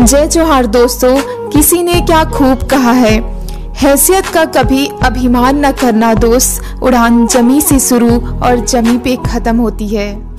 जय जोहार दोस्तों, किसी ने क्या खूब कहा है? हैसियत का कभी अभिमान न करना दोस्त, उड़ान जमी से शुरू और जमी पे खत्म होती है।